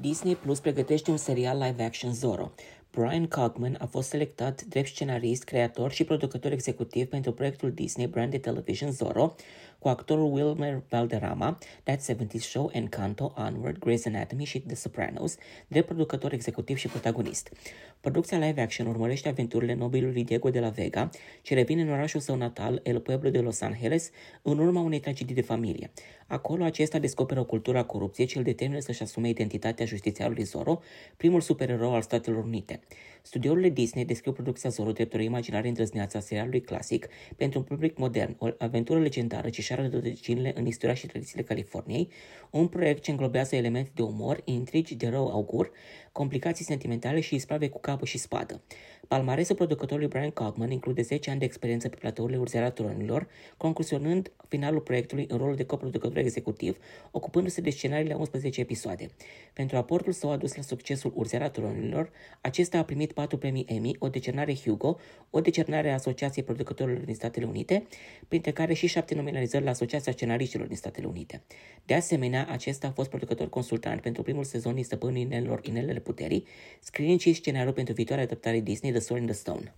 Disney Plus pregătește un serial live-action Zorro. Brian Cogman a fost selectat drept scenarist, creator și producător executiv pentru proiectul Disney Branded Television Zorro, cu actorul Wilmer Valderrama, That 70 Show, Encanto, Onward, Grey's Anatomy și The Sopranos, drept producător executiv și protagonist. Producția live-action urmărește aventurile nobilului Diego de la Vega, ce revine în orașul său natal, El Pueblo de Los Angeles, în urma unei tragedii de familie. Acolo acesta descoperă o cultură a corupției ce îl determină să-și asume identitatea justițiarului Zorro, primul supererou al Statelor Unite. Studiourile Disney descriu producția Zorro drept o imaginare îndrăzneață a serialului clasic pentru un public modern, o aventură legendară ce și-are rădăcinile în istoria și tradițiile Californiei, un proiect ce înglobează elemente de umor, intrigi de rău augur, complicații sentimentale și isprave cu capă și spadă. Palmaresul producătorului Brian Cogman include 10 ani de experiență pe platourile Urzeala Tronilor, conclusionând finalul proiectului în rolul de coproducător executiv, ocupându-se de scenariile 11 episoade. Pentru aportul său adus la succesul Urzeala Tronilor, acesta a primit 4 premii Emmy, o decernare Hugo, o decernare a Asociației Producătorilor din Statele Unite, printre care și 7 nominalizări la Asociația Scenariștilor din Statele Unite. De asemenea, acesta a fost producător consultant pentru primul sezon din Stăpânii Inelelor Inelele Puterii, scriind și scenariul pentru viitoarea adaptare Disney The Sword in the Stone.